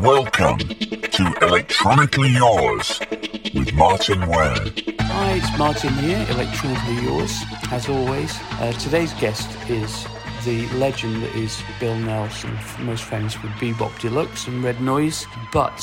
Welcome to Electronically Yours with Martyn Ware. Hi, it's Martin here, Electronically Yours, as always. Uh, today's guest is the legend that is Bill Nelson, most famous for Bebop Deluxe and Red Noise. But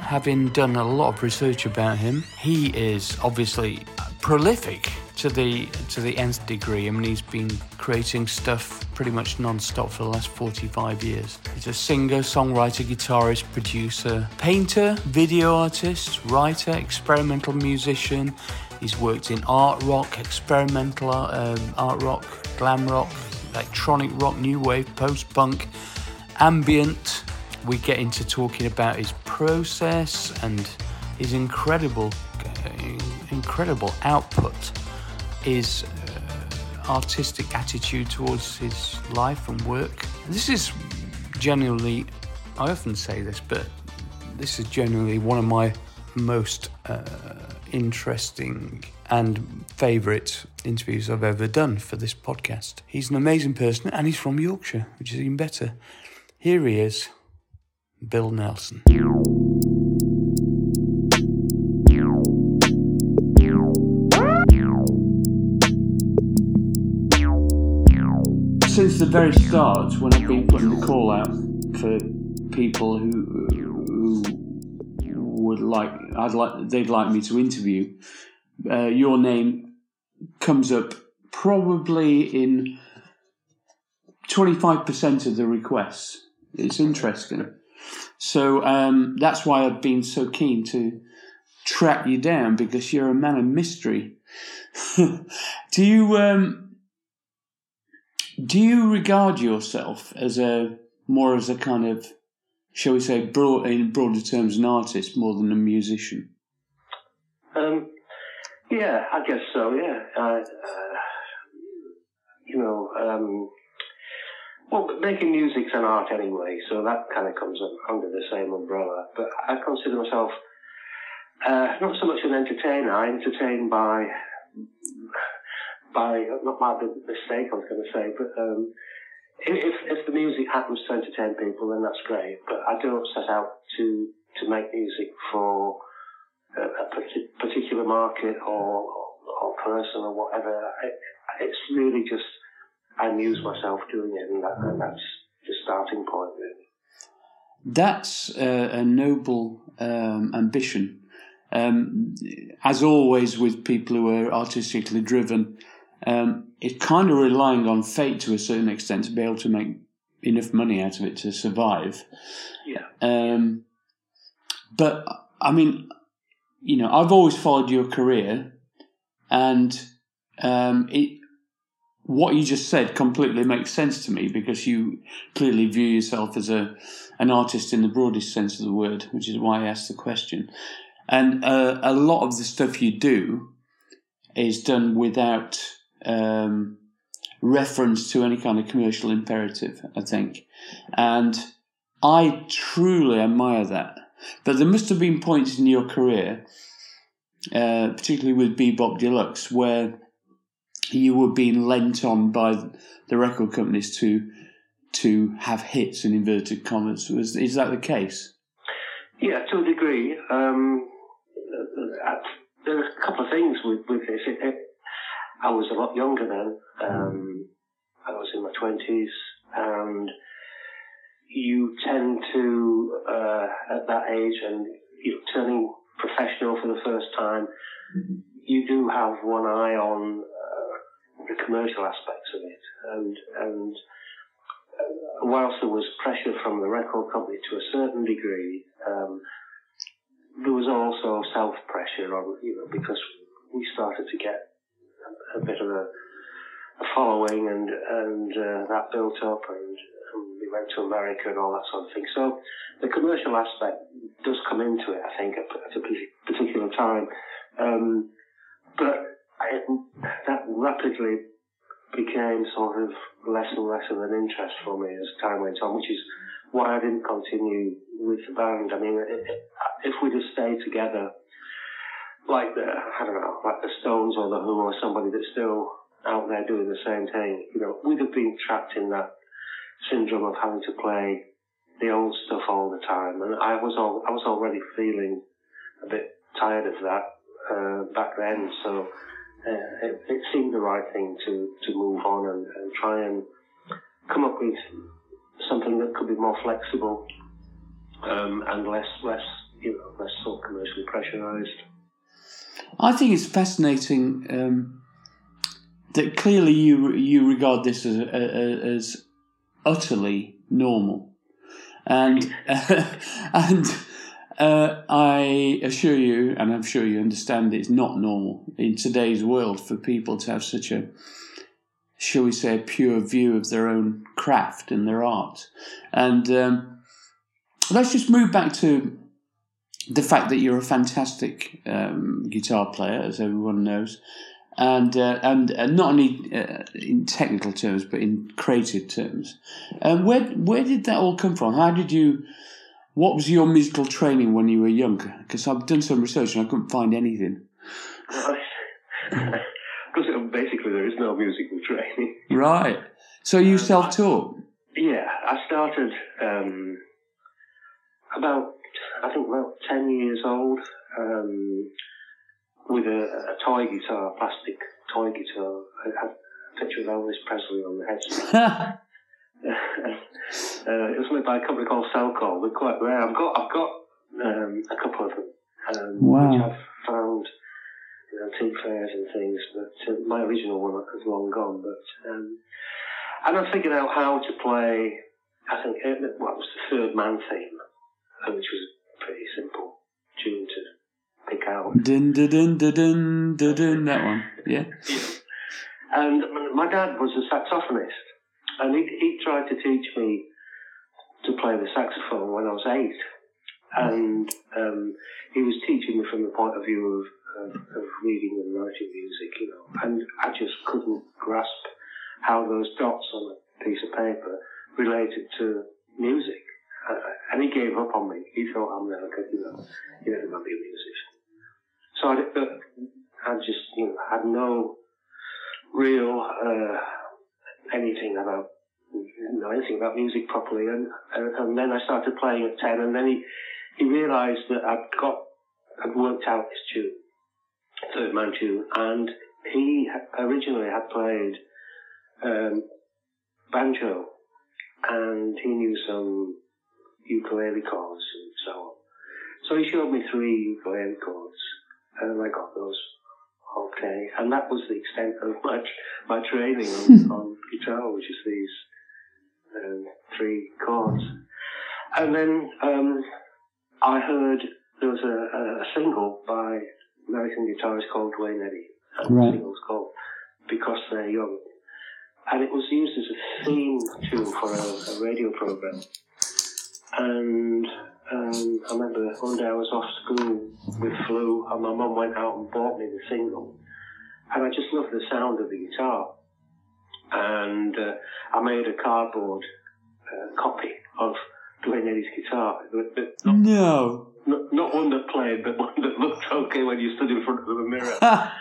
having done a lot of research about him, he is obviously prolific to the to the nth degree. I mean, he's been creating stuff pretty much non-stop for the last 45 years. He's a singer, songwriter, guitarist, producer, painter, video artist, writer, experimental musician. He's worked in art rock, experimental um, art rock, glam rock, electronic rock, new wave, post-punk, ambient. We get into talking about his process and his incredible, incredible output uh, artistic attitude towards his life and work. This is genuinely, I often say this, but this is genuinely one of my most uh, interesting and favourite interviews I've ever done for this podcast. He's an amazing person and he's from Yorkshire, which is even better. Here he is, Bill Nelson. Since the very start, when I've been putting the call out for people who who would like, I'd like, they'd like me to interview, uh, your name comes up probably in twenty five percent of the requests. It's interesting. So um, that's why I've been so keen to track you down because you're a man of mystery. Do you? Um, do you regard yourself as a more as a kind of, shall we say, broad, in broader terms, an artist more than a musician? Um, yeah, I guess so. Yeah, uh, you know, um, well, making music's an art anyway, so that kind of comes under the same umbrella. But I consider myself uh, not so much an entertainer. I entertain by by not my mistake, I was going to say, but um, if if the music happens to entertain people, then that's great. But I don't set out to to make music for a, a particular market or or person or whatever. It, it's really just I amuse myself doing it, and, that, and that's the starting point, really. That's a, a noble um, ambition. Um, as always, with people who are artistically driven, um, it's kind of relying on fate to a certain extent to be able to make enough money out of it to survive. Yeah. Um, but I mean, you know, I've always followed your career, and um, it what you just said completely makes sense to me because you clearly view yourself as a an artist in the broadest sense of the word, which is why I asked the question. And uh, a lot of the stuff you do is done without um, reference to any kind of commercial imperative, I think. And I truly admire that. But there must have been points in your career, uh, particularly with Bebop Deluxe, where you were being lent on by the record companies to to have hits in inverted commas. Was is that the case? Yeah, to a degree. Um, uh, there are a couple of things with, with this. It, it, I was a lot younger then. Um, I was in my twenties, and you tend to uh, at that age and you know, turning professional for the first time, you do have one eye on uh, the commercial aspects of it, and and uh, whilst there was pressure from the record company to a certain degree, um, there was also self pressure on you know because we started to get a bit of a, a following, and and uh, that built up, and, and, we went to America and all that sort of thing. So the commercial aspect does come into it, I think, at, at a particular time. Um, but I, that rapidly became sort of less and less of an interest for me as time went on, which is why I didn't continue with the band. I mean, if we'd have stayed together like the I don't know, like the Stones or the Who or somebody that's still out there doing the same thing. You know, we'd have been trapped in that syndrome of having to play the old stuff all the time, and I was all, I was already feeling a bit tired of that uh, back then. So uh, it, it, seemed the right thing to to move on and, and try and come up with something that could be more flexible um, and less less you know less so commercially pressurized. I think it's fascinating um, that clearly you you regard this as as utterly normal, and uh, and uh, I assure you, and I'm sure you understand, it's not normal in today's world for people to have such a shall we say, a pure view of their own craft and their art. And um, let's just move back to the fact that you're a fantastic um, guitar player, as everyone knows, and uh, and uh, not only uh, in technical terms but in creative terms. Um, where where did that all come from? How did you? What was your musical training when you were younger? Because I've done some research and I couldn't find anything. Because basically there is no musical training. Right. So you um, self-taught? Yeah, I started um, about I think about 10 years old um, with a, a, toy guitar, plastic toy guitar. I had a picture of Elvis Presley on the headset. uh, it was made by a company called Selcol. They're quite rare. I've got I've got um, a couple of them, um, wow. which I've found in antique fairs and things. But uh, my original one is long gone. But um, and I figured out how to play. I think it, well, it was the third man theme, which was pretty simple tune to pick out. Dun, dun, dun, dun, dun, dun, that one, yeah. And my dad was a saxophonist, and he, he tried to teach me to play the saxophone when I was eight. And um, he was teaching me from the point of view of, of, of reading and writing music, you know. And I just couldn't grasp how those dots on a piece of paper related to music. Uh, and he gave up on me. He thought I'm never you know, you're never going to be a musician. So I, uh, I just, you know, had no real uh, anything about know anything about music properly, and, and and then I started playing at ten, and then he he realised that I'd got I'd worked out this tune, third man tune, and he originally had played um, banjo, and he knew some ukulele chords and so on. So he showed me three ukulele chords, and I got those okay. And that was the extent of my my training on, on guitar, which is these um, three chords. And then um, I heard there was a, a, single by American guitarist called Duane Eddy. And right. the single was called Because They're Young. And it was used as a theme tune for a, a radio program. And um, I remember one day I was off school with flu, and my mum went out and bought me the single. And I just loved the sound of the guitar. And uh, I made a cardboard uh, copy of Duane Eddy's guitar. Not, no. Not, not, one that played, but one that looked okay when you stood in front of a mirror.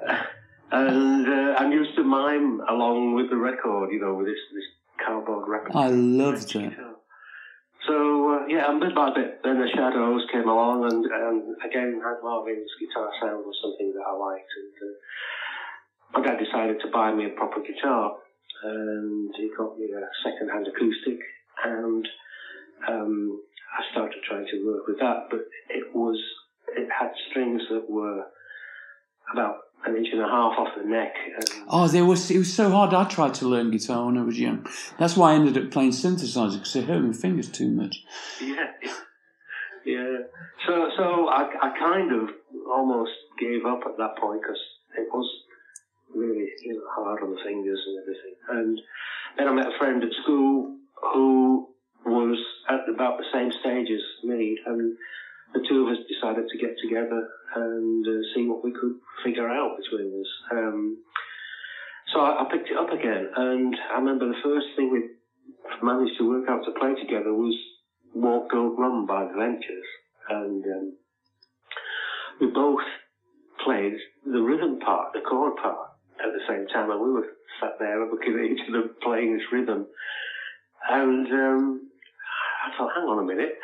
and uh, I used to mime along with the record, you know, with this, this cardboard record. I love that. Yeah, and bit by bit, then the Shadows came along, and, and again, Hank Marvin's guitar sound was something that I liked, and uh, my dad decided to buy me a proper guitar, and he got me a second-hand acoustic, and um, I started trying to work with that, but it was it had strings that were about an inch and a half off the neck. oh, there was it was so hard. I tried to learn guitar when I was young. That's why I ended up playing synthesizer because it hurt my fingers too much. Yeah, yeah. So, so I, I kind of almost gave up at that point because it was really you know, hard on the fingers and everything. And then I met a friend at school who was at about the same stage as me, and the two of us decided to get together and uh, see what we could figure out between us. Um, so I, I, picked it up again, and I remember the first thing we managed to work out to play together was Walk Don't Run by the Ventures, and um, we both played the rhythm part, the chord part, at the same time, and we were sat there looking at each other playing this rhythm, and um, I thought, hang on a minute.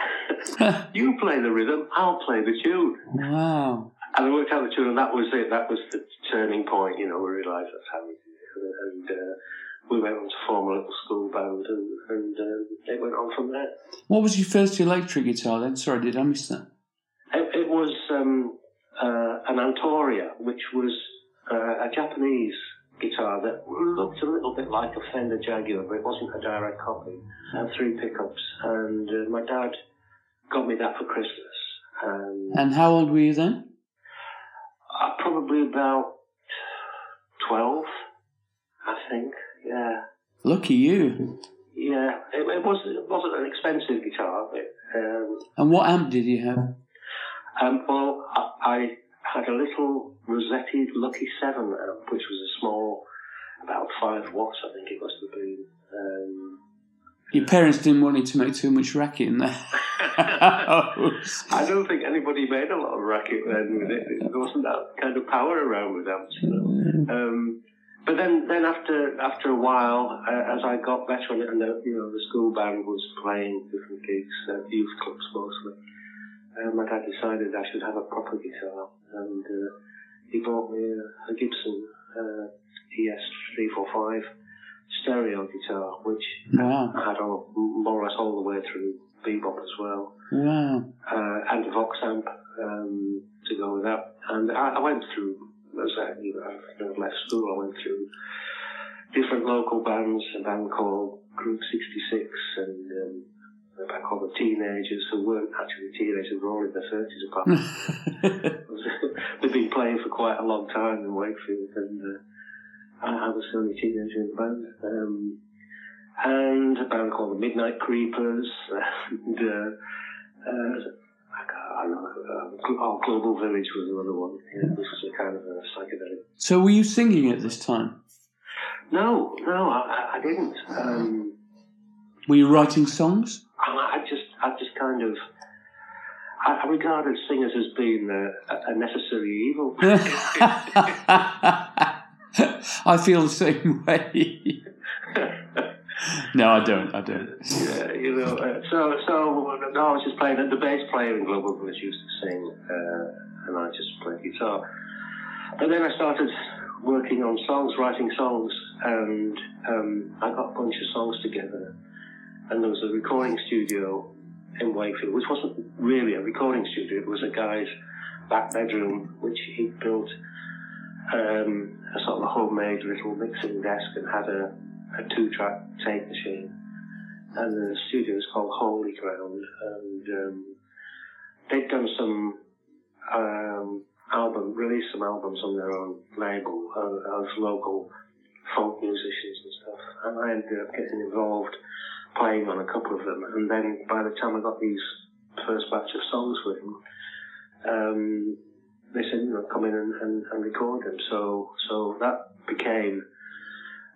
you play the rhythm, I'll play the tune. wow. And I worked out the tune, and that was it. That was the turning point. You know, we realised that's how we did it. And uh, we went on to form a little school band, and, and uh, it went on from there. What was your first electric guitar then? Sorry, did I miss that? It, it was um, uh, an Antoria, which was uh, a Japanese guitar that looked a little bit like a Fender Jaguar, but it wasn't a direct copy. And three pickups, and uh, my dad got me that for Christmas. And And how old were you then? uh, probably about twelve, I think. Yeah, Lucky you. yeah. It, it was it wasn't an expensive guitar. But, um, And what amp did you have? Um, well, I, I had a little Rosetti Lucky 7 amp, which was a small, about 5 watts, I think it must have been. Um, Your parents didn't want you to make too much racket in there. I don't think anybody made a lot of racket then with it. There wasn't that kind of power around with amps. You know? um, but then, then after after a while, uh, as I got better on it, and the, you know the school band was playing different gigs, uh, youth clubs mostly, uh, my dad decided I should have a proper guitar, and uh, he bought me a, a Gibson uh, ES three four five stereo guitar, which Wow. I had all, more or less all the way through bebop as well Wow. uh, and a Vox amp um, to go with that. And I, I went through, as I, you know, after I left school, I went through different local bands, a band called Group 66 and um, a band The Teenagers, who weren't actually teenagers, were all in their 30s apart. They've been playing for quite a long time in Wakefield, and uh, I, I was the only teenager in the band. Um, and a band called the Midnight Creepers, and uh, uh, I don't know, uh, oh, Global Village was another one. Yeah, this was a kind of a psychedelic. so were you singing at this time? No, no, I, I didn't. Um, Were you writing songs? I, I just, I just kind of. I, I regarded singers as being a, a necessary evil. I feel the same way. no, I don't. I don't. Yeah, you know. Uh, so, so no, I was just playing. The bass player in Global Village used to sing, uh, and I just played guitar. But then I started working on songs, writing songs, and um, I got a bunch of songs together. And there was a recording studio in Wakefield, which wasn't really a recording studio. It was a guy's back bedroom, which he built um, a sort of a homemade little mixing desk and had a, a two-track tape machine and the studio was called Holy Ground, and um, they'd done some um, album, released some albums on their own label uh, as local folk musicians and stuff, and I ended up getting involved playing on a couple of them, and then by the time I got these first batch of songs with them, um, they said, you know, come in and, and, and record them. So, so that became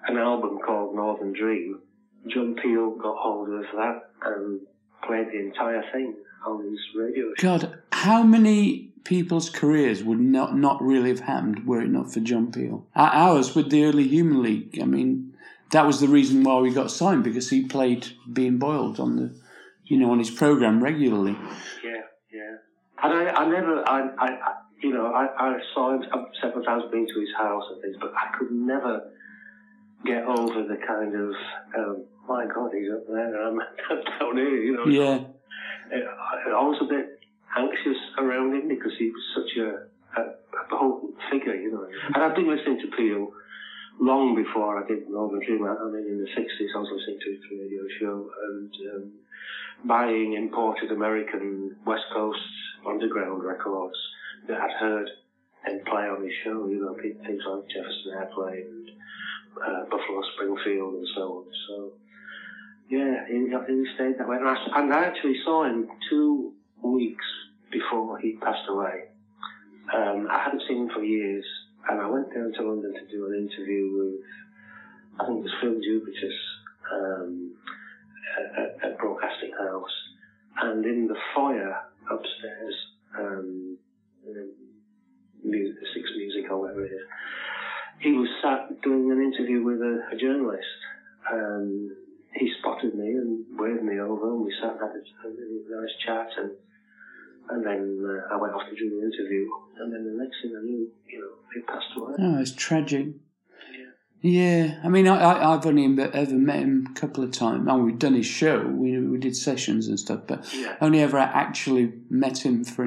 an album called Northern Dream, John Peel got hold of that and played the entire thing on his radio. God, how many people's careers would not not really have happened were it not for John Peel? Our- Ours with the early Human League. I mean, that was the reason why we got signed because he played Being Boiled on the, you know, on his program regularly. Yeah, yeah. And I, I never, I, I, I you know, I, I saw him several times, been to his house and things, but I could never get over the kind of, um, my God, he's up there and I'm down here, you know. Yeah, I I was a bit anxious around him because he was such a, a, a potent figure, you know. And I've been listening to Peel long before I did Northern Dream. I mean, in the 60s, I was listening to his radio show and um, buying imported American West Coast underground records that I'd heard him play on his show, you know, things like Jefferson Airplane and uh, Buffalo Springfield and so on. So, yeah, he, he stayed that way. And I, and I actually saw him two weeks before he passed away. Um, I hadn't seen him for years, and I went down to London to do an interview with, I think it was Phil Jupitus um, at, at, Broadcasting House. And in the foyer upstairs, um, um, mu- Six Music or whatever it is, he was sat doing an interview with a, a journalist. Um, he spotted me and waved me over, and we sat had a, a nice chat, and and then uh, I went off to do the interview, and then the next thing I knew, you know, he passed away. Oh, it's tragic. Yeah. Yeah, I mean, I, I, I've only ever met him a couple of times. Oh, we've done his show, we, we did sessions and stuff, but Yeah. only ever actually met him for,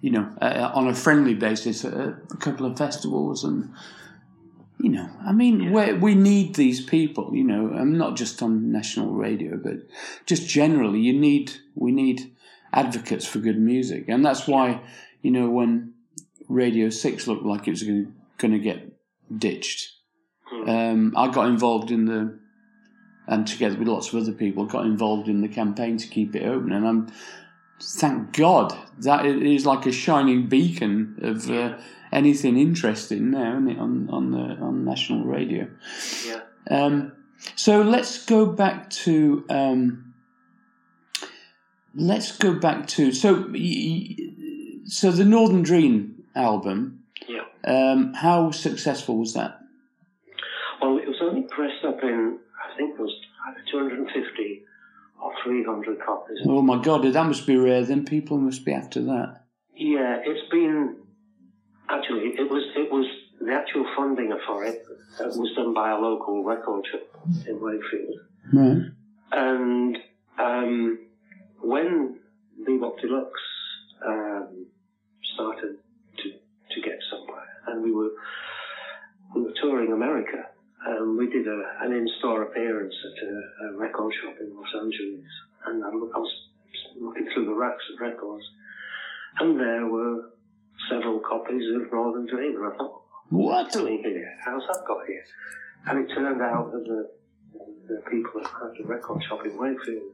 you know, uh, on a friendly basis at a couple of festivals. And, you know, I mean, we we need these people, you know, um, not just on national radio, but just generally, you need, we need advocates for good music. And that's why, you know, when Radio 6 looked like it was going to get ditched, um, I got involved in the, and together with lots of other people, got involved in the campaign to keep it open. And I'm, thank God, that it is like a shining beacon of uh, anything interesting now, isn't it, on on the on national radio. Yeah. Um, so let's go back to. Um, let's go back to so. So the Northern Dream album. Yeah. Um, how successful was that? Well, it was only pressed up in, I think it was either 250 or 300 copies. Oh my God, that must be rare. Then people must be after that. Yeah, it's been actually it was it was the actual funding for it uh, was done by a local record shop in Wakefield, Right. and um, when Bebop Deluxe um, started to to get somewhere, and we were we were touring America. Um, we did a, an in-store appearance at a, a record shop in Los Angeles, and I, was looking through the racks of records, and there were several copies of Northern Dream, and I thought, What? doing here? How's that got here? And it turned out that the, the people at the record shop in Wakefield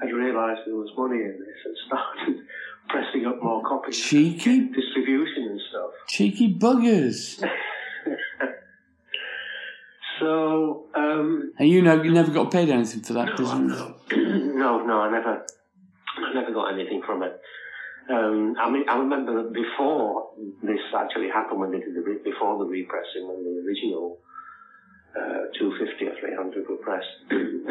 had realised there was money in this and started pressing up more copies, Cheeky, distribution and stuff. cheeky buggers. so, um, And you know, you never got paid anything for that, no, no, no, I never, I never got anything from it. Um, I mean, I remember that before this actually happened, when they did the re- before the repressing, when the original uh, 250 or 300 were pressed,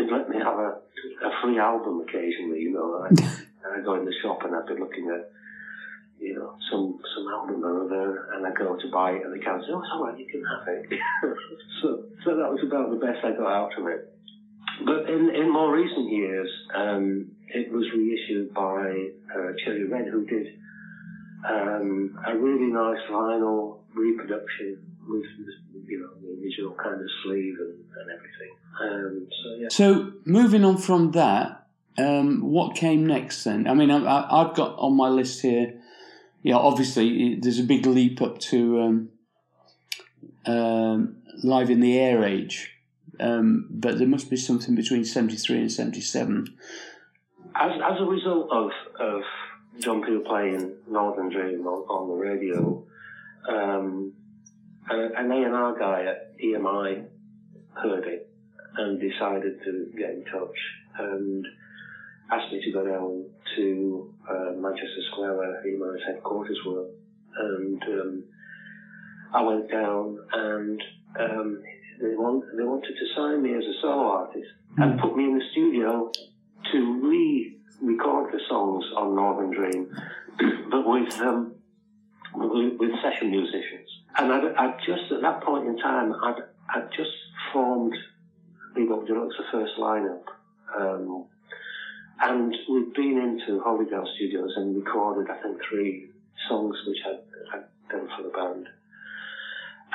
they'd let me have a, a free album occasionally. You know, I'd, I'd go in the shop and I'd be looking at, you know, some some album or other, and I'd go to buy it, and the counter said, "Oh, it's all right, you can have it." so, so that was about the best I got out of it. But in, in more recent years, um, it was reissued by uh, Cherry Red, who did um, a really nice vinyl reproduction with, you know, the original kind of sleeve and, and everything. Um, so yeah, So moving on from that, um, what came next then? I mean, I, I, I've got on my list here. Yeah, obviously it- there's a big leap up to um, um, live in the air age, um, but there must be something between seventy three and seventy seven. as, as a result of, of John Peel playing Northern Dream on, on the radio, um, an an A&R guy at EMI heard it and decided to get in touch and asked me to go down to uh, Manchester Square where EMI's headquarters were. And um, I went down and um, they, want, they wanted to sign me as a solo artist and put me in the studio to re-record the songs on Northern Dream, but with um, with, with session musicians. And I'd, I'd just at that point in time, I'd I'd just formed Bebop Deluxe, the first lineup, um, and we'd been into Holydale Studios and recorded, I think, three songs which I'd, I'd done for the band.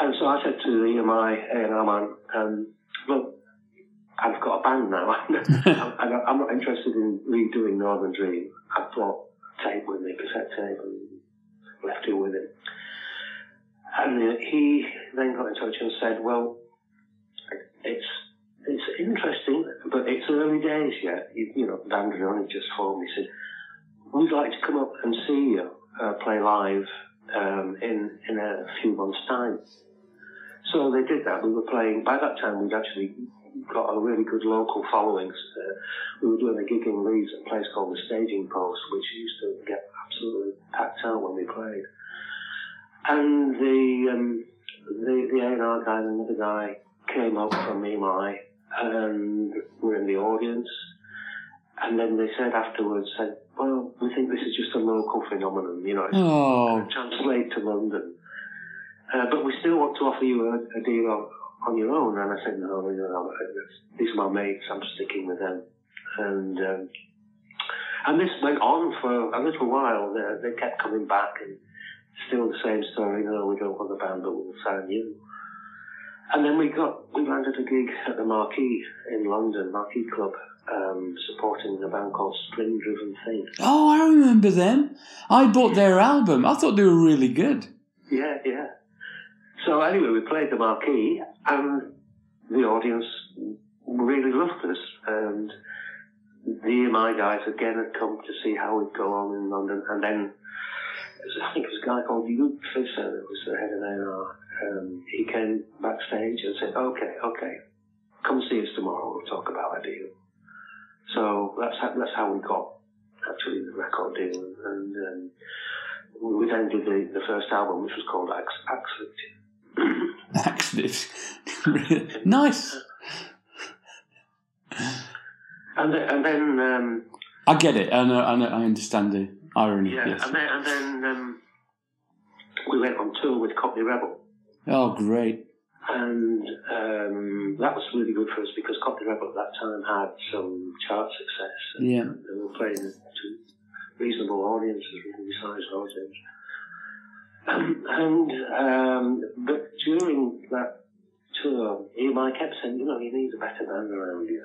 And so I said to the EMI A&R man, um, look, I've got a band now. and I'm not interested in redoing Northern Dream. I've brought tape with me, cassette tape, and left it with him. And he then got in touch and said, "Well, it's it's interesting, but it's early days yet. You, you know, Dan Drioni just phoned me. Said we'd like to come up and see you uh, play live um, in in a few months' time." So they did that. We were playing. By that time, we'd actually got a really good local following. Uh, we were doing a gig in Leeds at a place called the Staging Post, which used to get absolutely packed out when we played. And the um, the the A&R guy and another guy came up from EMI and were in the audience. and then they said afterwards, said, well, we think this is just a local phenomenon, you know, it's Oh, translate to London. Uh, but we still want to offer you a, a deal on, on your own. And I said, no, you know, these are my mates, I'm sticking with them. And, um, and this went on for a little while. They, they kept coming back and still the same story, no, we don't want the band, but we'll sign you. And then we got, we landed a gig at the Marquee in London, Marquee Club, um, supporting a band called Spring Driven Thing. oh, I remember them. I bought their album. I thought they were really good. Yeah, yeah. So anyway, we played the marquee, and the audience really loved us. And the EMI guys again had come to see how we'd go on in London, and then was- I think it was a guy called Luke Fisher that was the head of A&R. Um, he came backstage and said, "Okay, okay, come see us tomorrow. We'll talk about a deal." So that's how, that's how we got actually the record deal, and um, we then did the, the first album, which was called Ax- Axe Victim. Accident. nice. And then, and then um, I get it. I know. I know. I understand the irony. yeah, yes. and then, and then um, we went on tour with Cockney Rebel, Oh, great. and um, that was really good for us because Cockney Rebel at that time had some chart success. And Yeah. they were playing to reasonable audiences, reasonably sized audiences. Um, and um, but during that tour, EMI kept saying, you know, you need a better band around you.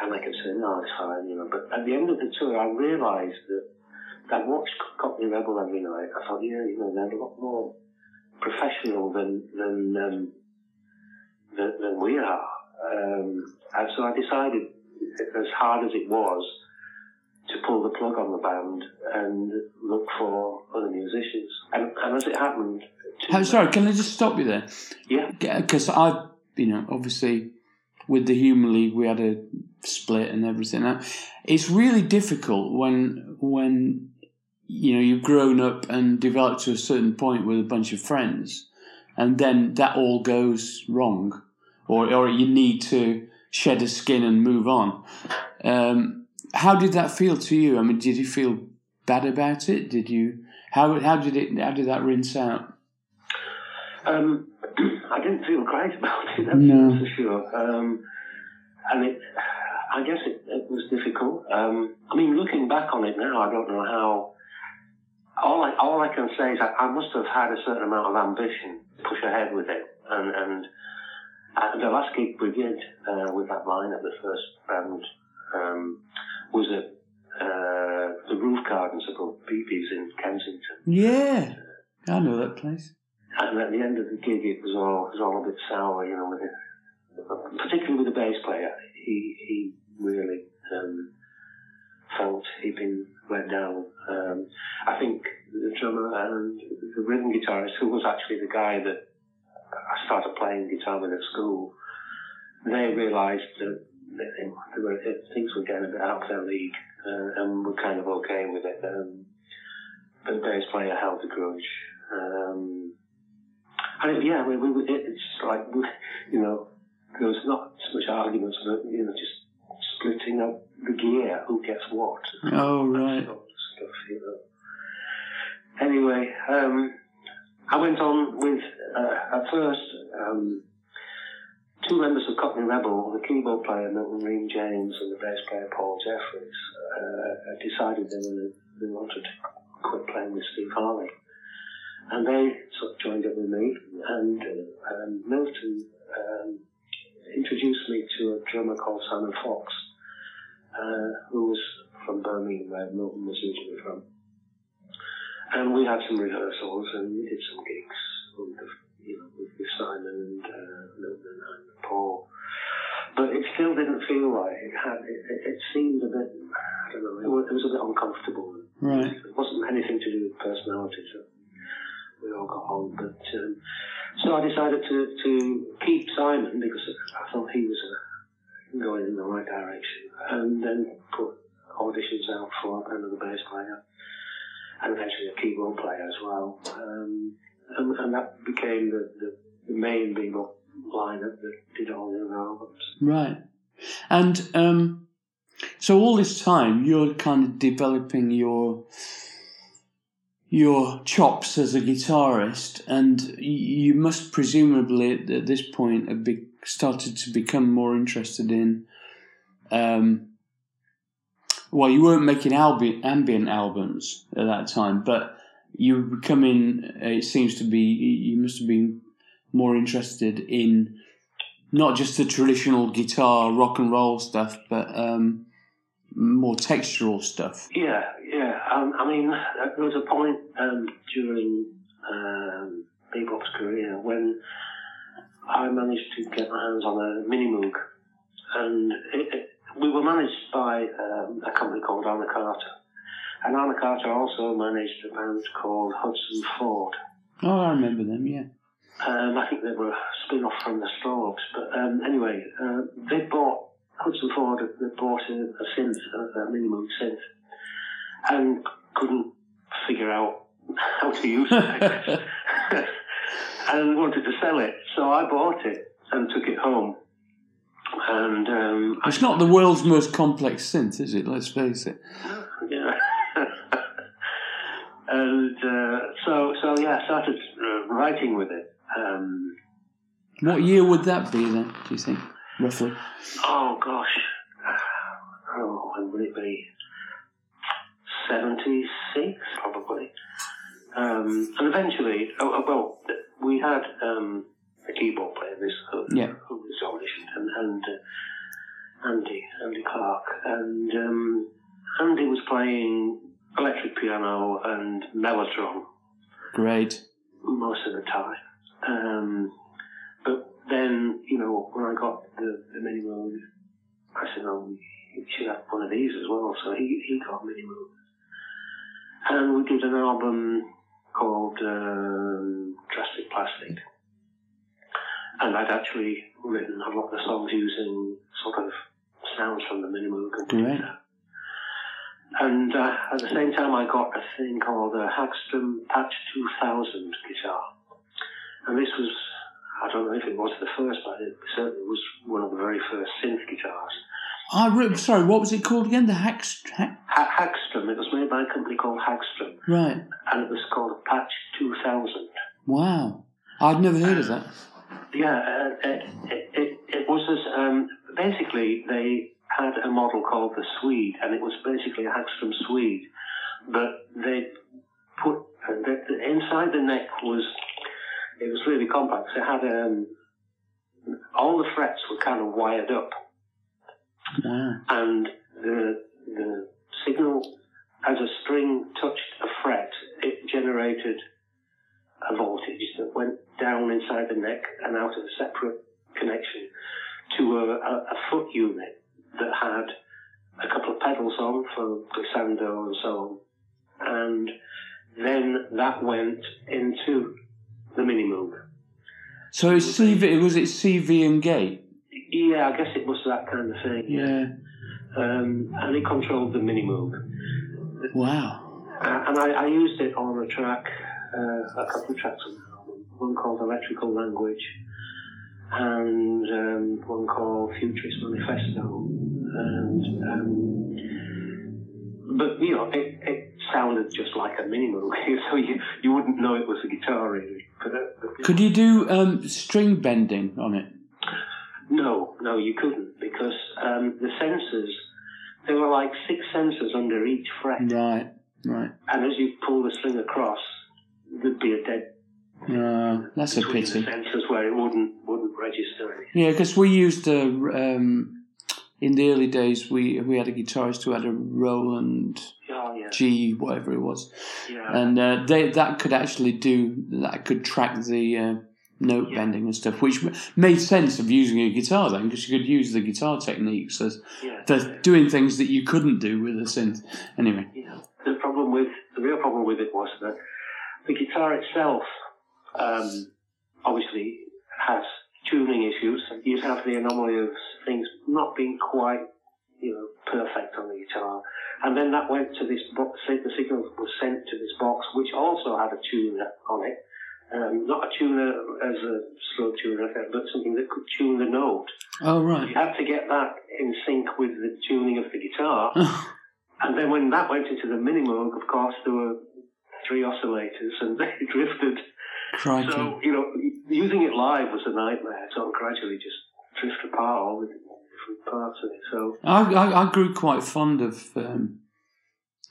And I kept saying, no, it's fine, you know. But at the end of the tour, I realised that I'd watched Cockney Rebel every night. I thought, yeah, you know, they're a lot more professional than than um, than, than we are. Um, and so I decided, as hard as it was, to pull the plug on the band and look for other musicians. And, and as it happened, Oh, sorry, can I just stop you there? yeah, Because I, you know, obviously with the Human League we had a split and everything. Now, It's really difficult when when you know you've grown up and developed to a certain point with a bunch of friends, and then that all goes wrong, or or you need to shed a skin and move on. Um, how did that feel to you? I mean, did you feel bad about it? Did you? How how did it? How did that rinse out? Um, I didn't feel great about it, that's No. for sure. Um, and it, I guess it, it was difficult. Um, I mean, looking back on it now, I don't know how. All I, all I can say is I, I must have had a certain amount of ambition to push ahead with it. And, and the last gig we did uh, with that lineup, the first band, um, was at uh, the Roof Gardens above Biba's in Kensington. Yeah, I know that place. And at the end of the gig, it was all it was all a bit sour, you know, with it, particularly with the bass player. He he really um, felt he'd been let down. Um, I think the drummer and the rhythm guitarist, who was actually the guy that I started playing guitar with at school, they realised that they, were, things were getting a bit out of their league, uh, and were kind of okay with it. Um, but the bass player held a grudge. Um, and it, yeah, we, we, we- it's like, you know, there was not so much arguments, but, you know, just splitting up the gear, who gets what. Oh right. Sort of stuff, you know. Anyway, um, I went on with, uh, at first, um, two members of Cockney Rebel, the keyboard player Milton Reame-James and the bass player Paul Jeffreys, uh, decided they, were, they wanted to quit playing with Steve Harley. And they sort of joined up with me, and uh, um, Milton um, introduced me to a drummer called Simon Fox, uh, who was from Birmingham, where Milton was originally from. And we had some rehearsals and we did some gigs with, you know, with, Simon and uh, Milton and Paul. But it still didn't feel right. it had. It, it, it seemed a bit. I don't know. It was, it was a bit uncomfortable. Right. It wasn't anything to do with personality. So we all got on. But um, so I decided to to keep Simon because I thought he was uh, going in the right direction, and then put auditions out for another bass player and eventually a keyboard player as well. Um, and, and that became the, the, the main bebop lineup that did all the albums. Right. And um, So all this time, you're kind of developing your your chops as a guitarist, and you must presumably at this point have be, started to become more interested in. Um, well, you weren't making ambient, ambient albums at that time, but you were becoming. It seems to be you must have been more interested in not just the traditional guitar rock and roll stuff, but um, more textural stuff. Yeah, yeah. Um, I mean, there was a point um, during um, Bebop's career when I managed to get my hands on a mini Moog, and it, it, we were managed by um, a company called Anna Carter. And Anna Carter also managed a band called Hudson Ford. Oh, I remember them, yeah. Um, I think they were a spin off from the Strawbs. But um, anyway, uh, they bought Hudson Ford they bought a, a synth, a, a mini Moog synth, and couldn't figure out how to use it, and wanted to sell it. So I bought it and took it home. And um, it's not the world's most complex synth, is it? Let's face it. Yeah. and uh, so, so yeah, I started uh, writing with it. Um, what year would that be then? Do you think? roughly? Oh gosh, oh when would it be? Seventy six, probably. Um, and eventually, oh, oh, well, we had um, a keyboard player, this who, yeah. who was auditioned, and, and uh, Andy, Andy Clark, and um, Andy was playing electric piano and mellotron. Great. Most of the time. Um, but then, you know, when I got the, the mini Moog, I said, oh, you should have one of these as well. So he, he got mini Moog. And we did an album called um, Drastic Plastic. And I'd actually written a lot of the songs using sort of sounds from the mini Moog. And, and uh, at the same time, I got a thing called a Hagstrom Patch 2000 guitar. And this was I don't know if it was the first, but it certainly was one of the very first synth guitars. Oh, sorry, what was it called again? The Hagstrom? Ha- Hagstrom. It was made by a company called Hagstrom. Right. And it was called Patch 2000. Wow. I'd never heard of that. Yeah, uh, it, it, it, was as, um, basically, they had a model called the Swede, and it was basically a Hagstrom Swede. But they put, uh, the, the, inside the neck was it was really complex. It had um, all the frets were kind of wired up, and the the signal as a string touched a fret, it generated a voltage down inside the neck and out of a separate connection to a, a, a foot unit that had a couple of pedals on for glissando and so on. And then that went into the mini Moog. So it's CV, was it CV and gate? Yeah, I guess it was that kind of thing. Yeah. Um, and it controlled the mini Moog. Wow. Uh, and I, I, used it on a track, uh, a couple of tracks on the album. One called Electrical Language and um, one called Futurist Manifesto. And um, but you know, it, it sounded just like a mini Moog, so you you wouldn't know it was a guitar really. But, uh, Could you do um, string bending on it? No, no, you couldn't because um, the sensors there were like six sensors under each fret. Right, right. And as you pull the string across, there'd be a dead. Uh, that's a pity. Sensors where it wouldn't wouldn't register. Anything. Yeah, because we used a. Um, in the early days, we we had a guitarist who had a Roland oh, yeah. G, whatever it was, yeah. and uh, they, that could actually do that could track the uh, note yeah. bending and stuff, which made sense of using a guitar then, because you could use the guitar techniques as for doing things that you couldn't do with a synth. Anyway, the problem with the real problem with it was that the guitar itself, um, obviously, has tuning issues. You'd have the anomaly of things not being quite, you know, perfect on the guitar. And then that went to this box, the signal was sent to this box, which also had a tuner on it. Um, not a tuner as a slow tuner, but something that could tune the note. Oh, right. You had to get that in sync with the tuning of the guitar. and then when that went into the mini Moog, of course, there were three oscillators and they drifted. Crikey. So, you know, using it live was a nightmare. Sort of gradually just drift apart all the different parts of it. So I, I, I grew quite fond of, um,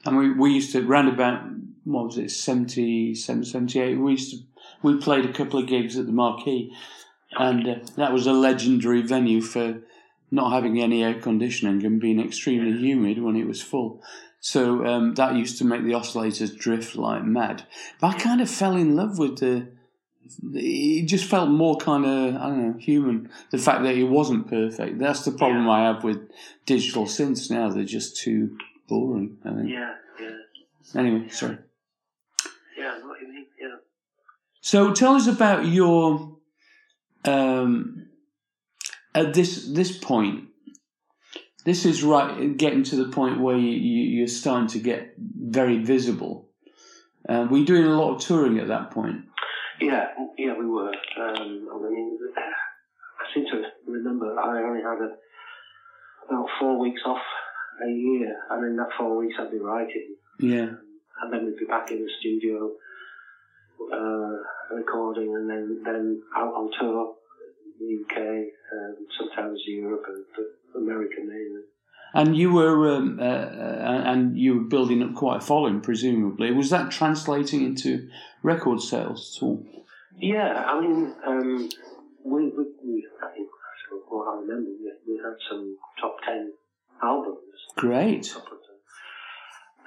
and we, we used to, round about, what was it, 77, 78, we used to, we played a couple of gigs at the Marquee, and uh, that was a legendary venue for not having any air conditioning and being extremely humid when it was full. So um, that used to make the oscillators drift like mad. But I kind of fell in love with the. It just felt more kind of I don't know human. The fact that it wasn't perfect. That's the problem Yeah. I have with digital synths now. They're just too boring. I think. yeah, yeah, Anyway, sorry. yeah. I know what you mean. Yeah. So tell us about your um, at this this point. This is right getting to the point where you, you, you're starting to get very visible. Uh, were you doing a lot of touring at that point? Yeah, yeah, we were. Um, I mean, I seem to remember I only had a, about four weeks off a year, and in that four weeks I'd be writing, Yeah, and then we'd be back in the studio uh, recording, and then then out on tour, the UK, um, sometimes Europe and but America mainly. and you were um, uh, uh, and you were building up quite a following, presumably. Was that translating into record sales at all? Yeah, I mean, um, we, we, we, I think, I remember, we, we had some top ten albums. Great.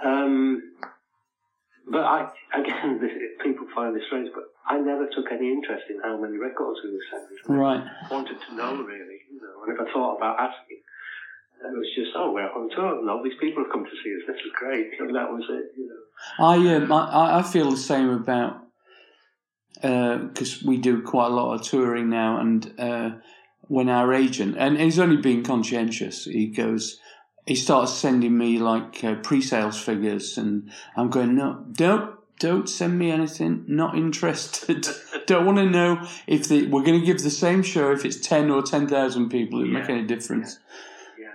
Um, but I, again, this, people find this strange, but I never took any interest in how many records we were selling. Right. I wanted to know, really, you know, and if I thought about asking, it was just, oh, we're on tour, and all these people have come to see us, this is great, and that was it, you know. I um, I, I feel the same about because we do quite a lot of touring now, and uh, when our agent and he's only being conscientious, he goes, he starts sending me like uh, pre-sales figures, and I'm going, no, don't. Don't send me anything. Not interested. Don't want to know if the, we're going to give the same show if it's ten or ten thousand people. It make any difference. Yeah.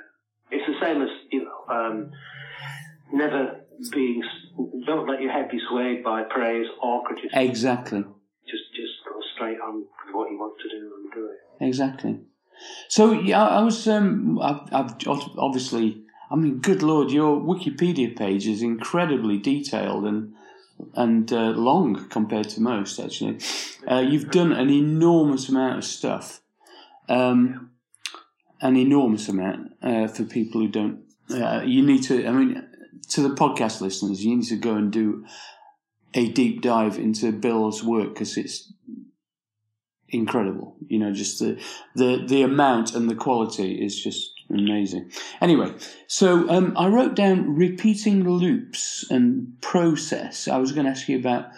It's the same as, you know, um, never being, don't let your head be swayed by praise or criticism. Exactly. Just, just go straight on with what you want to do and do it. Exactly. So yeah, I was. Um, I've, I've obviously. I mean, good lord, your Wikipedia page is incredibly detailed and and uh, long compared to most. Actually, uh, you've done an enormous amount of stuff. Um, an enormous amount uh, for people who don't. Uh, you need to. I mean, to the podcast listeners, you need to go and do a deep dive into Bill's work because it's incredible. You know, just the the the amount and the quality is just amazing. Anyway, so um, I wrote down repeating loops and process. I was going to ask you about.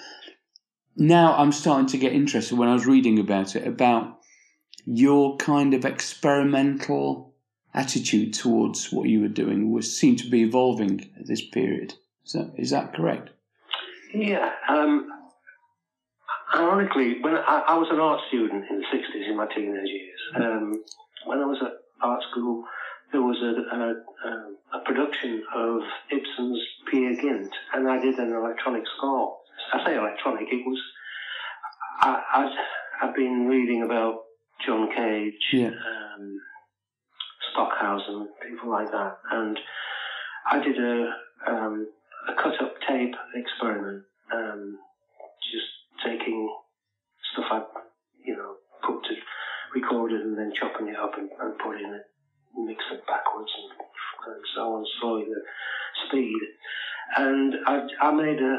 Now I'm starting to get interested when I was reading about it about your kind of experimental attitude towards what you were doing was seemed to be evolving at this period. Is that is that correct? Yeah. Um, ironically, when I, I was an art student in the 60s in my teenage years, um, when I was at art school, there was a, a, a, a production of Ibsen's Peer Gynt, and I did an electronic score. I say electronic, it was. I, I'd, I'd been reading about John Cage, Yeah. um, Stockhausen, people like that, and I did a um, a cut up tape experiment, um, just taking stuff I, you know, put to recorded and then chopping it up and, and putting it, mix it backwards and, and so on, slowing the speed. And I, I made a,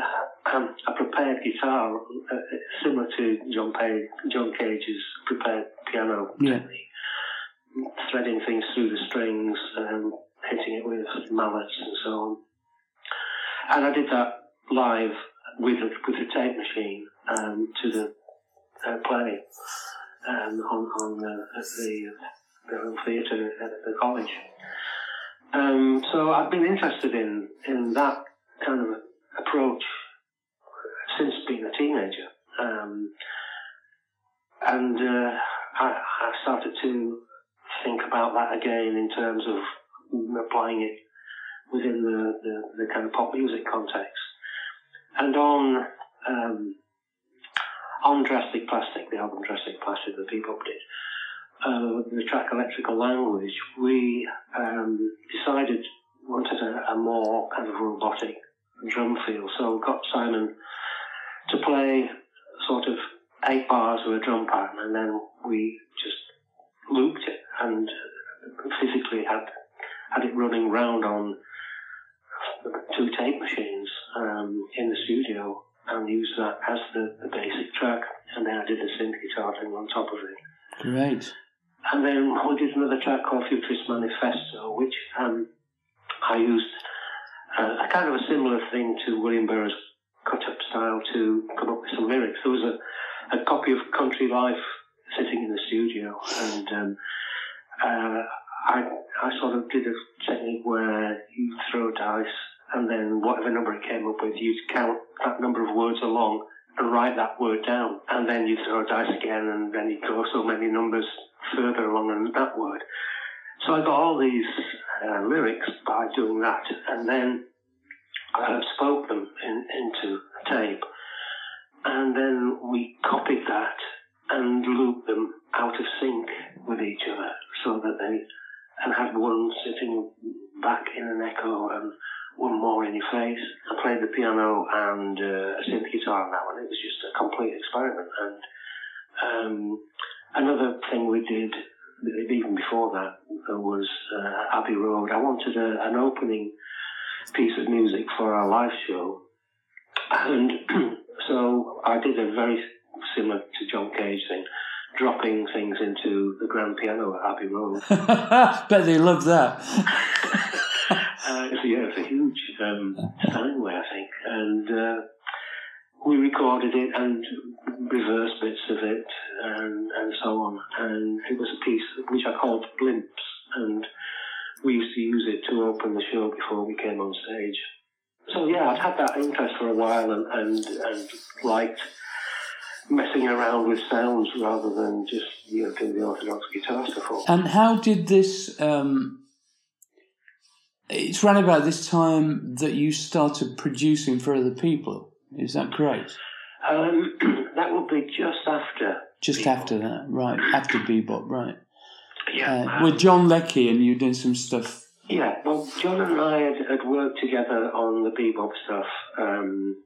um, a prepared guitar uh, similar to John, Page, John Cage's prepared piano Yeah. technique, threading things through the strings and hitting it with mallets and so on. And I did that live with a, with a tape machine um, to the uh, play um, on, on uh, at the, the theatre at the college. Um, so I've been interested in, in that kind of approach since being a teenager. Um, and uh, I, I started to about that again in terms of applying it within the, the, the kind of pop music context. And on um, on Drastic Plastic, the album Drastic Plastic that Bebop did, uh, the track Electrical Language, we um, decided wanted a, a, more kind of robotic drum feel. So we got Simon to play sort of eight bars with a drum pattern, and then we just looped it and physically had had it running round on two tape machines um, in the studio and used that as the, the basic track. And then I did the synth guitar thing on top of it. Great. And then we did another track called Futurist Manifesto, which um, I used uh, a kind of a similar thing to William Burroughs' cut-up style to come up with some lyrics. There was a, a copy of Country Life sitting in the studio, and um, uh, I, I sort of did a technique where you throw a dice, and then whatever number it came up with, you'd count that number of words along and write that word down, and then you throw a dice again, and then you go so many numbers further along in that word. So I got all these uh, lyrics by doing that, and then uh, spoke them in, into tape, and then we copied that and loop them out of sync with each other, so that they and had one sitting back in an echo and one more in your face. I played the piano and uh, a synth guitar on that one. It was just a complete experiment. And um, another thing we did even before that was uh, Abbey Road. I wanted a, an opening piece of music for our live show, and so I did a very similar to John Cage thing, dropping things into the grand piano at Abbey Road. Bet they love that. uh, it's, yeah, it's a huge um, Steinway, I think, and uh, we recorded it and reversed bits of it and, and so on. And it was a piece which I called Blimps, and we used to use it to open the show before we came on stage. So yeah, I'd had that interest for a while and, and, and liked messing around with sounds rather than just you know doing the orthodox guitar stuff. And how did this? Um, it's around about this time that you started producing for other people. Is that correct? Um, that would be just after. Just Bebop. after that, right? After Bebop, right? Yeah. Uh, um, with John Leckie, and you doing some stuff. Yeah, well, John and I had, had worked together on the Bebop stuff. Um,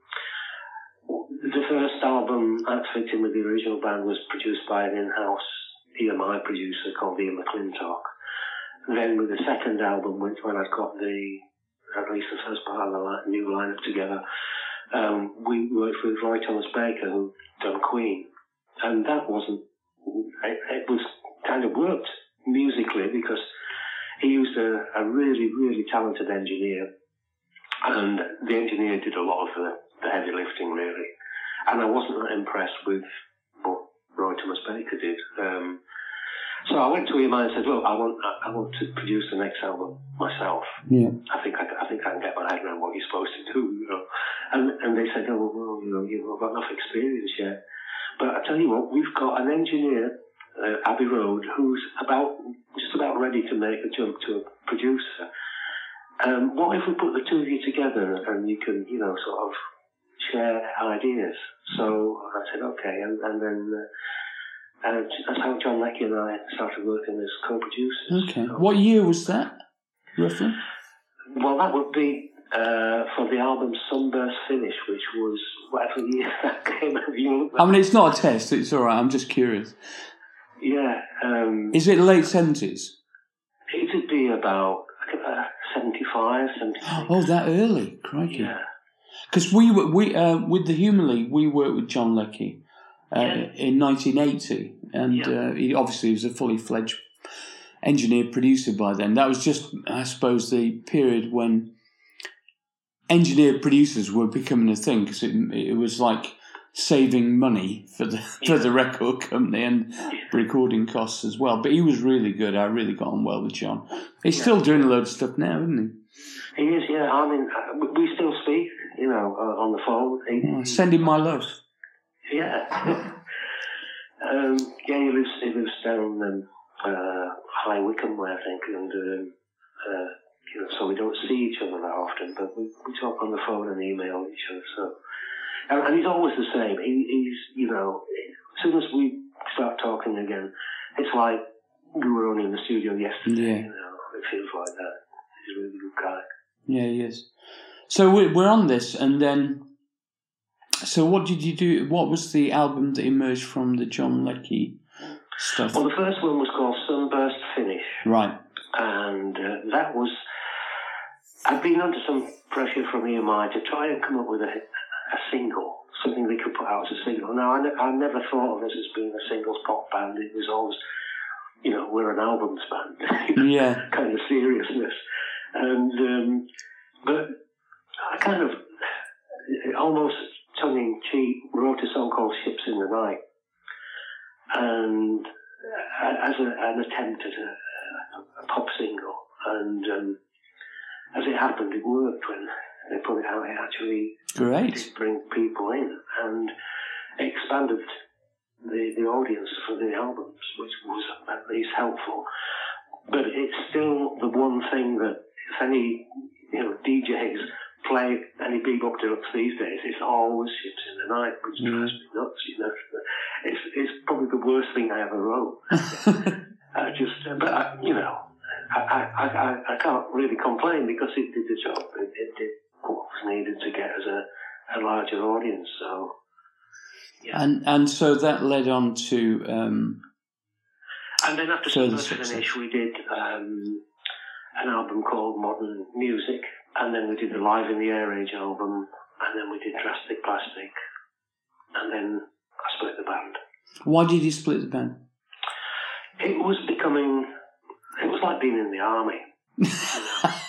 the first album, Outfitting with the original band, was produced by an in-house EMI producer called Ian McLintock. Then with the second album, when I'd got the, at least the first part of the new lineup together, um, we worked with Roy Thomas Baker, who done Queen, and that wasn't. It, it, was kind of worked musically because he used a, a really, really talented engineer, and the engineer did a lot of the, the heavy lifting really, and I wasn't that impressed with what Roy Thomas Baker did. Um, so I went to EMI and I said, "Look, I want I want to produce the next album myself. Yeah. I think I, I think I can get my head around what you're supposed to do, you know." And and they said, "Oh well, you know, you've got enough experience yet." But I tell you what, we've got an engineer, uh, Abbey Road, who's about just about ready to make a jump to a producer. Um, what if we put the two of you together and you can, you know, sort of share ideas? So I said, okay, and, and then. Uh, and that's how John Leckie and I started working as co-producers. Okay. So, what year was that, roughly? Well, that would be uh, for the album Sunburst Finish, which was whatever year that came out. I mean, it's not a test. It's all right. I'm just curious. Yeah. Um, Is it late 70s? It would be about uh, 75, 76. Oh, that early. Crikey. Yeah. Because we were, we, uh, with the Human League, we worked with John Leckie uh, Yeah. in 1980, and Yeah. uh, he obviously was a fully fledged engineer producer by then. That was just, I suppose, the period when engineer producers were becoming a thing because it, it was like saving money for the for the record company and recording costs as well. But he was really good. I really got on well with John. He's still doing a load of stuff now, isn't He is, yeah. I mean, uh, we- still speak, you know, uh, on the phone. He, he? Oh, send him my love. yeah. um, yeah, he lives he lives down um, uh, High Wycombe, I think, and um, uh, you know, so we don't see each other that often, but we, we talk on the phone and email each other. So, and, and he's always the same. He, he's you know, as soon as we start talking again, it's like we were only in the studio yesterday. Yeah. You know, it feels like that. He's a really good guy. Yeah, he is. So we- we're on this, and then. So what did you do? What was the album that emerged from the John Leckie stuff? Well, the first one was called Sunburst Finish. Right. and uh, that was I'd been under some pressure from EMI to try and come up with a, a single, something they could put out as a single. Now I, ne- I never thought of us as being a singles pop band. It was always, you know, we're an albums band, Yeah. kind of seriousness, and um, but I kind of almost tongue in cheek wrote a song called Ships in the Night, and uh, as a, an attempt at a, a, a pop single, and um, as it happened, it worked when they put it out. It actually Great. did bring people in and expanded the, the audience for the albums, which was at least helpful. But it's still the one thing that if any you know DJs play any bebop deluxe these days, it's always ships in the night, which Yeah. drives me nuts. You know, it's it's probably the worst thing I ever wrote. I just, but I, you know, I, I, I, I can't really complain because it did the job. It, it did what was needed to get us a, a larger audience. So, Yeah. and and so that led on to um, and then after Sunburst. Finish, we did um, an album called Modern Music, and then we did the Live in the Air Age album, and then we did Drastic Plastic, and then I split the band. why did you split the band? It was becoming, it was like being in the army.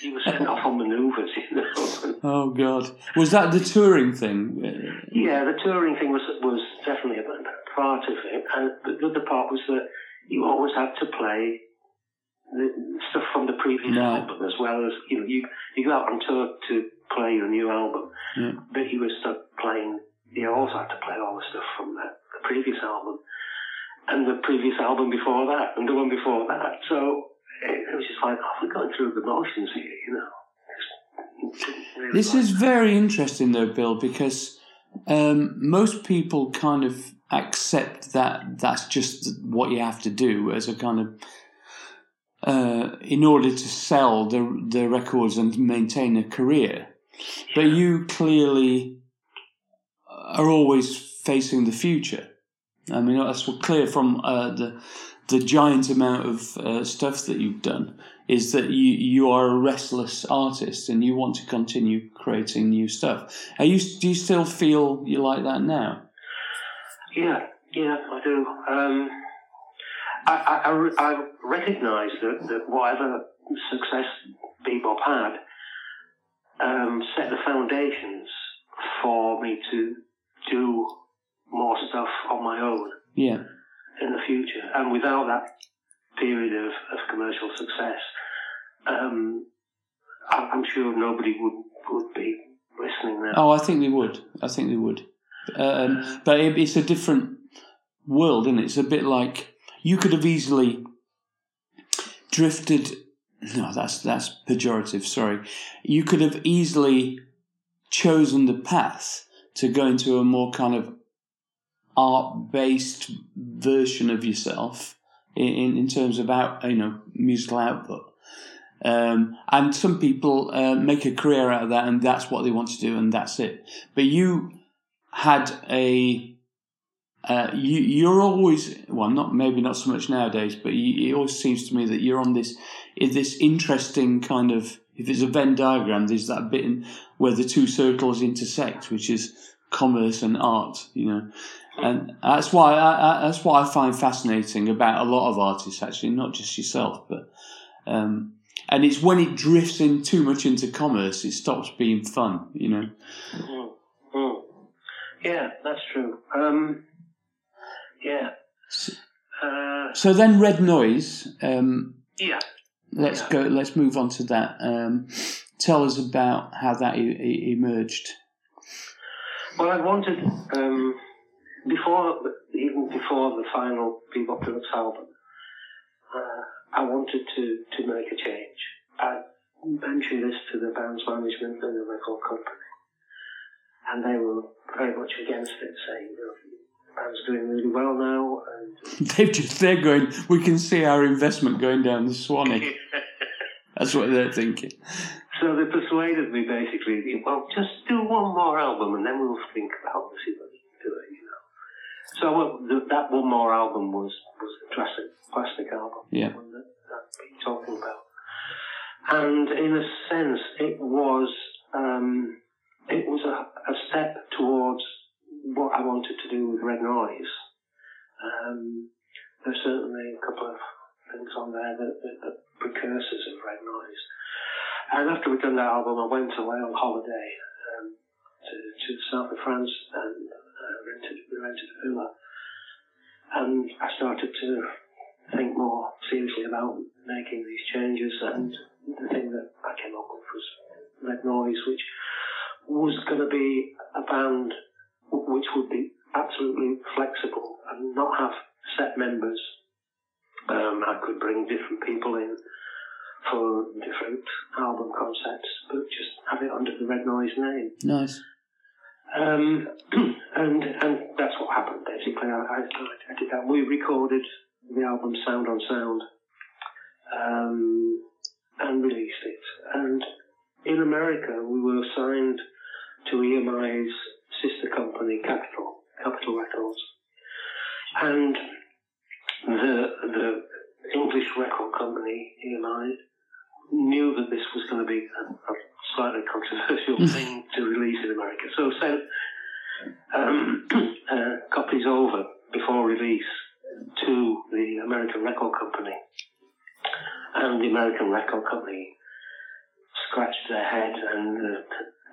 You, were sent off on manoeuvres, you know. Oh God, was that the touring thing? Yeah, the touring thing was was definitely a part of it, and the other part was that you always had to play the stuff from the previous Right. album as well as you know you you go out on tour to play your new album, Yeah. but you were stuck playing. You also had to play all the stuff from the, the previous album, and the previous album before that, and the one before that. So it, it was just like, oh, we're going through the motions here, you know. It's- it's really This like- is very interesting, though, Bill, because um, most people kind of accept that that's just what you have to do as a kind of uh, in order to sell the the records and maintain a career. But you clearly are always facing the future. I mean, that's clear from uh, the the giant amount of uh, stuff that you've done is that you you are a restless artist and you want to continue creating new stuff. Are you do you still feel you like that now? Yeah, yeah, I do. Um, I, I, I, recognise that, that whatever success Bebop had um, set the foundations for me to do more stuff on my own Yeah, in the future. And without that period of, of commercial success, um, I, I'm sure nobody would, would be listening now. Oh, I think they would. I think they would. Um, but it, it's a different world, isn't it? It's a bit like you could have easily drifted. No, that's that's pejorative. Sorry. You could have easily chosen the path to go into a more kind of art-based version of yourself in in terms of out, you know, musical output. Um, and some people uh, make a career out of that, and that's what they want to do, and that's it. But you had a, uh, you you're always well, not maybe not so much nowadays, but you, it always seems to me that you're on this this interesting kind of. If it's a Venn diagram, there's that bit in, where the two circles intersect, which is commerce and art. You know, and that's why I, I, that's what I find fascinating about a lot of artists, actually, not just yourself, but. Um, and it's when it drifts in too much into commerce, it stops being fun, you know. Mm, mm. Yeah, that's true. Um, yeah. Uh, So then, Red Noise. Um, yeah. let's Yeah. go. Let's move on to that. Um, tell us about how that e- e- emerged. Well, I wanted um, before, even before the final Bebop Deluxe album, uh, I wanted to, to make a change. I mentioned this to the band's management and the record company, and they were very much against it, saying, you know, the band's doing really well now, and They've just they're going. We can see our investment going down the Swanee. That's what they're thinking. So they persuaded me basically, well, just do one more album and then we'll think about see what we can do you know. So well, that one more album was was a Drastic Plastic album, Yeah. one that, that talking about. And in a sense, it was um, it was a, a step towards what I wanted to do with Red Noise. Um, there's certainly a couple of things on there that, that, that precursors of Red Noise. And after we'd done that album, I went away on holiday um, to, to the south of France and uh, rented, we rented a villa. And I started to think more seriously about making these changes. And the thing that I came up with was Red Noise, which was going to be a band w- which would be absolutely flexible and not have set members. Um, I could bring different people in for different album concepts, but just have it under the Red Noise name. Nice. Um, and and that's what happened basically. I, I, I did that. We recorded the album Sound on Sound um, and released it. And in America, we were signed to EMI's sister company, Capitol, Capitol Records, and the the English record company, EMI, knew that this was going to be a, a slightly controversial thing to release in America, so sent um, uh, copies over before release to the American record company, and the American record company scratched their head, and the,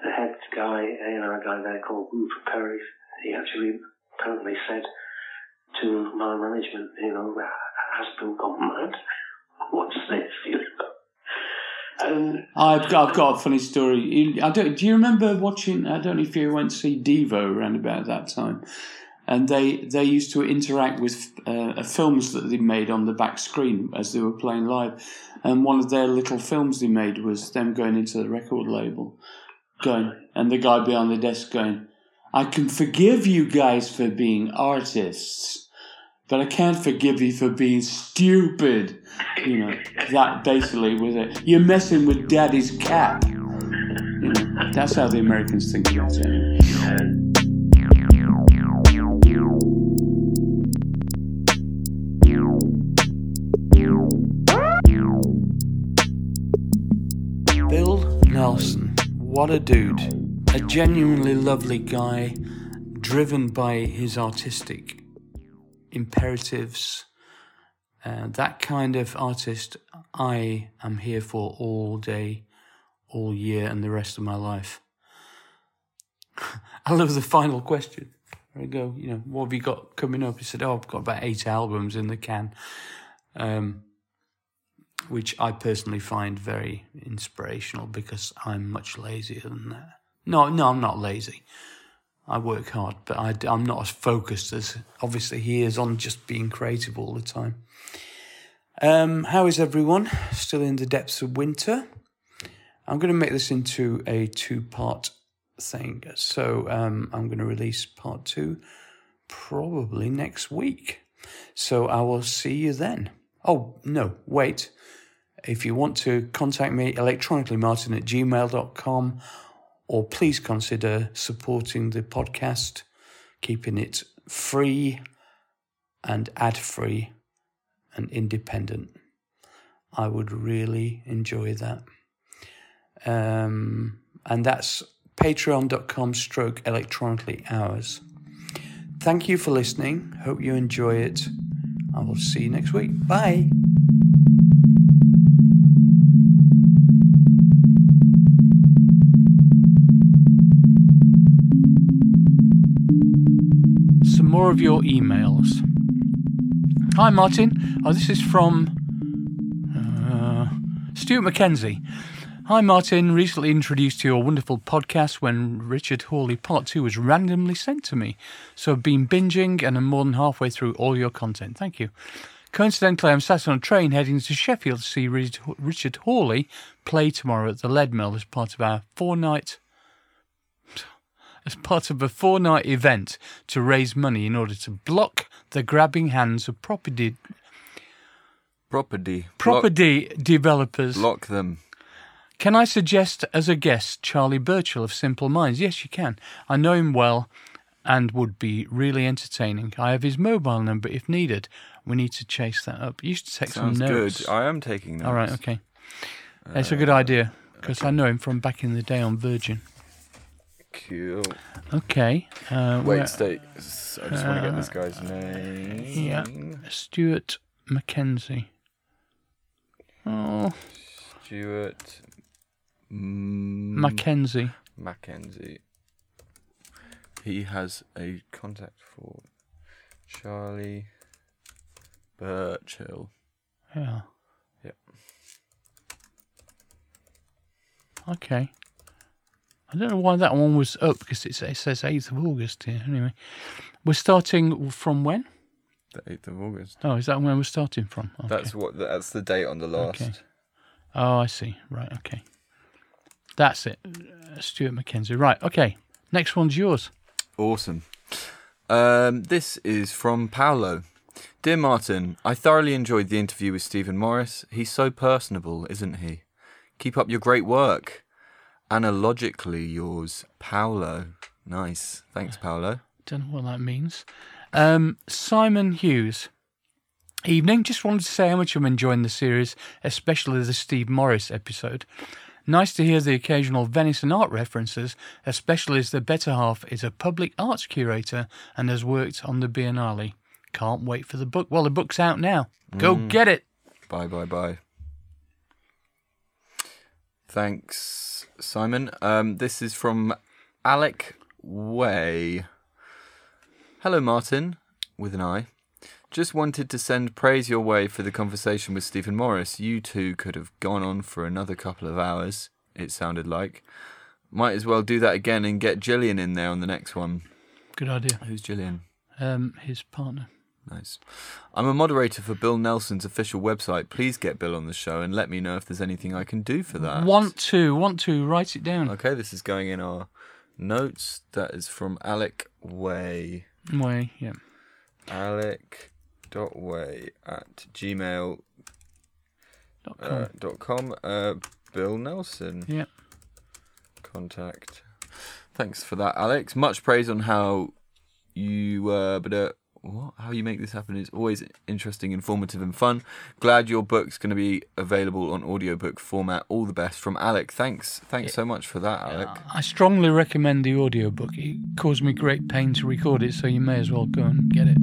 the head guy, A&R guy there called Rupert Perry, he actually apparently said to my management, you know, has Bill gone mad? What's this? You know? And I've got, I've got a funny story. I don't. Do you remember watching? I don't know if you went to see Devo around about that time, and they they used to interact with uh, films that they made on the back screen as they were playing live. And one of their little films they made was them going into the record label, going, and the guy behind the desk going, "I can forgive you guys for being artists." But I can't forgive you for being stupid. You know, that basically was it. You're messing with daddy's cat. You know, that's how the Americans think about it. anyway. Bill Nelson, what a dude. A genuinely lovely guy, driven by his artistic imperatives. Uh, that kind of artist I am here for all day, all year, and the rest of my life. I love the final question. There we go. You know, what have you got coming up? He said, "Oh, I've got about eight albums in the can," um, which I personally find very inspirational because I'm much lazier than that. No, no, I'm not lazy. I work hard, but I, am not as focused as obviously he is on just being creative all the time. Um, how is everyone? Still in the depths of winter. I'm going to make this into a two part thing. So um, I'm going to release part two probably next week. So I will see you then. Oh, no, wait. If you want to contact me electronically, martin at gmail.com, or please consider supporting the podcast, keeping it free and ad free and independent. I would really enjoy that. Um, and that's patreon.com stroke electronically yours. Thank you for listening. Hope you enjoy it. I will see you next week. Bye. More of your emails. Hi, Martin. Oh, this is from uh, Stuart McKenzie. Hi, Martin. Recently introduced to your wonderful podcast when Richard Hawley Part 2 was randomly sent to me. So I've been binging and I'm more than halfway through all your content. Thank you. Coincidentally, I'm sat on a train heading to Sheffield to see Richard Hawley play tomorrow at the Leadmill as part of our four night as part of a four night event to raise money in order to block the grabbing hands of property Property. property developers. Block, block them. Can I suggest as a guest Charlie Burchill of Simple Minds? Yes, you can. I know him well and would be really entertaining. I have his mobile number if needed. We need to chase that up. You should take Sounds some notes. good. I am taking notes. All right, okay. That's a good idea because I know him from back in the day on Virgin. Cool. Okay. Uh, Wait, stay. I just want to get this guy's name. Yeah. Stuart Mackenzie. Oh, Stuart mm, Mackenzie. Mackenzie. He has a contact for Charlie Burchill. Yeah. Yep. Okay. I don't know why that one was up because it, it says 8th of August here. Anyway, we're starting from when? The eighth of August. Oh, is that when we're starting from? Okay. That's what. That's the date on the last. Okay. Oh, I see. Right. Okay. That's it. Uh, Stuart McKenzie. Right. Okay. Next one's yours. Awesome. Um, this is from Paolo. Dear Martin, I thoroughly enjoyed the interview with Stephen Morris. He's so personable, isn't he? Keep up your great work. Analogically yours, Paolo. Nice. Thanks, Paolo. Don't know what that means. Um, Simon Hughes. Evening. Just wanted to say how much I'm enjoying the series, especially the Steve Morris episode. Nice to hear the occasional Venice and art references, especially as the better half is a public arts curator and has worked on the Biennale. Can't wait for the book. Well, the book's out now. Go get it. Bye, bye, bye. Thanks, Simon. Um, this is from Alec Way. Hello, Martin, with an I. Just wanted to send praise your way for the conversation with Stephen Morris. You two could have gone on for another couple of hours, it sounded like. Might as well do that again and get Gillian in there on the next one. Good idea. Who's Gillian? Um, his partner. Nice. I'm a moderator for Bill Nelson's official website. Please get Bill on the show and let me know if there's anything I can do for that. Want to, want to, write it down. Okay, this is going in our notes. That is from Alec Way. Way, yeah. Alec dot way at gmail Dot com. uh, dot com. Uh, Bill Nelson yeah. contact. Thanks for that, Alex. Much praise on how you uh, but uh, what how you make this happen is always interesting, informative, and fun. Glad your book's going to be available on audiobook format. All the best from Alec. Thanks, thanks so much for that, Alec. I strongly recommend the audiobook. It caused me great pain to record it, so you may as well go and get it.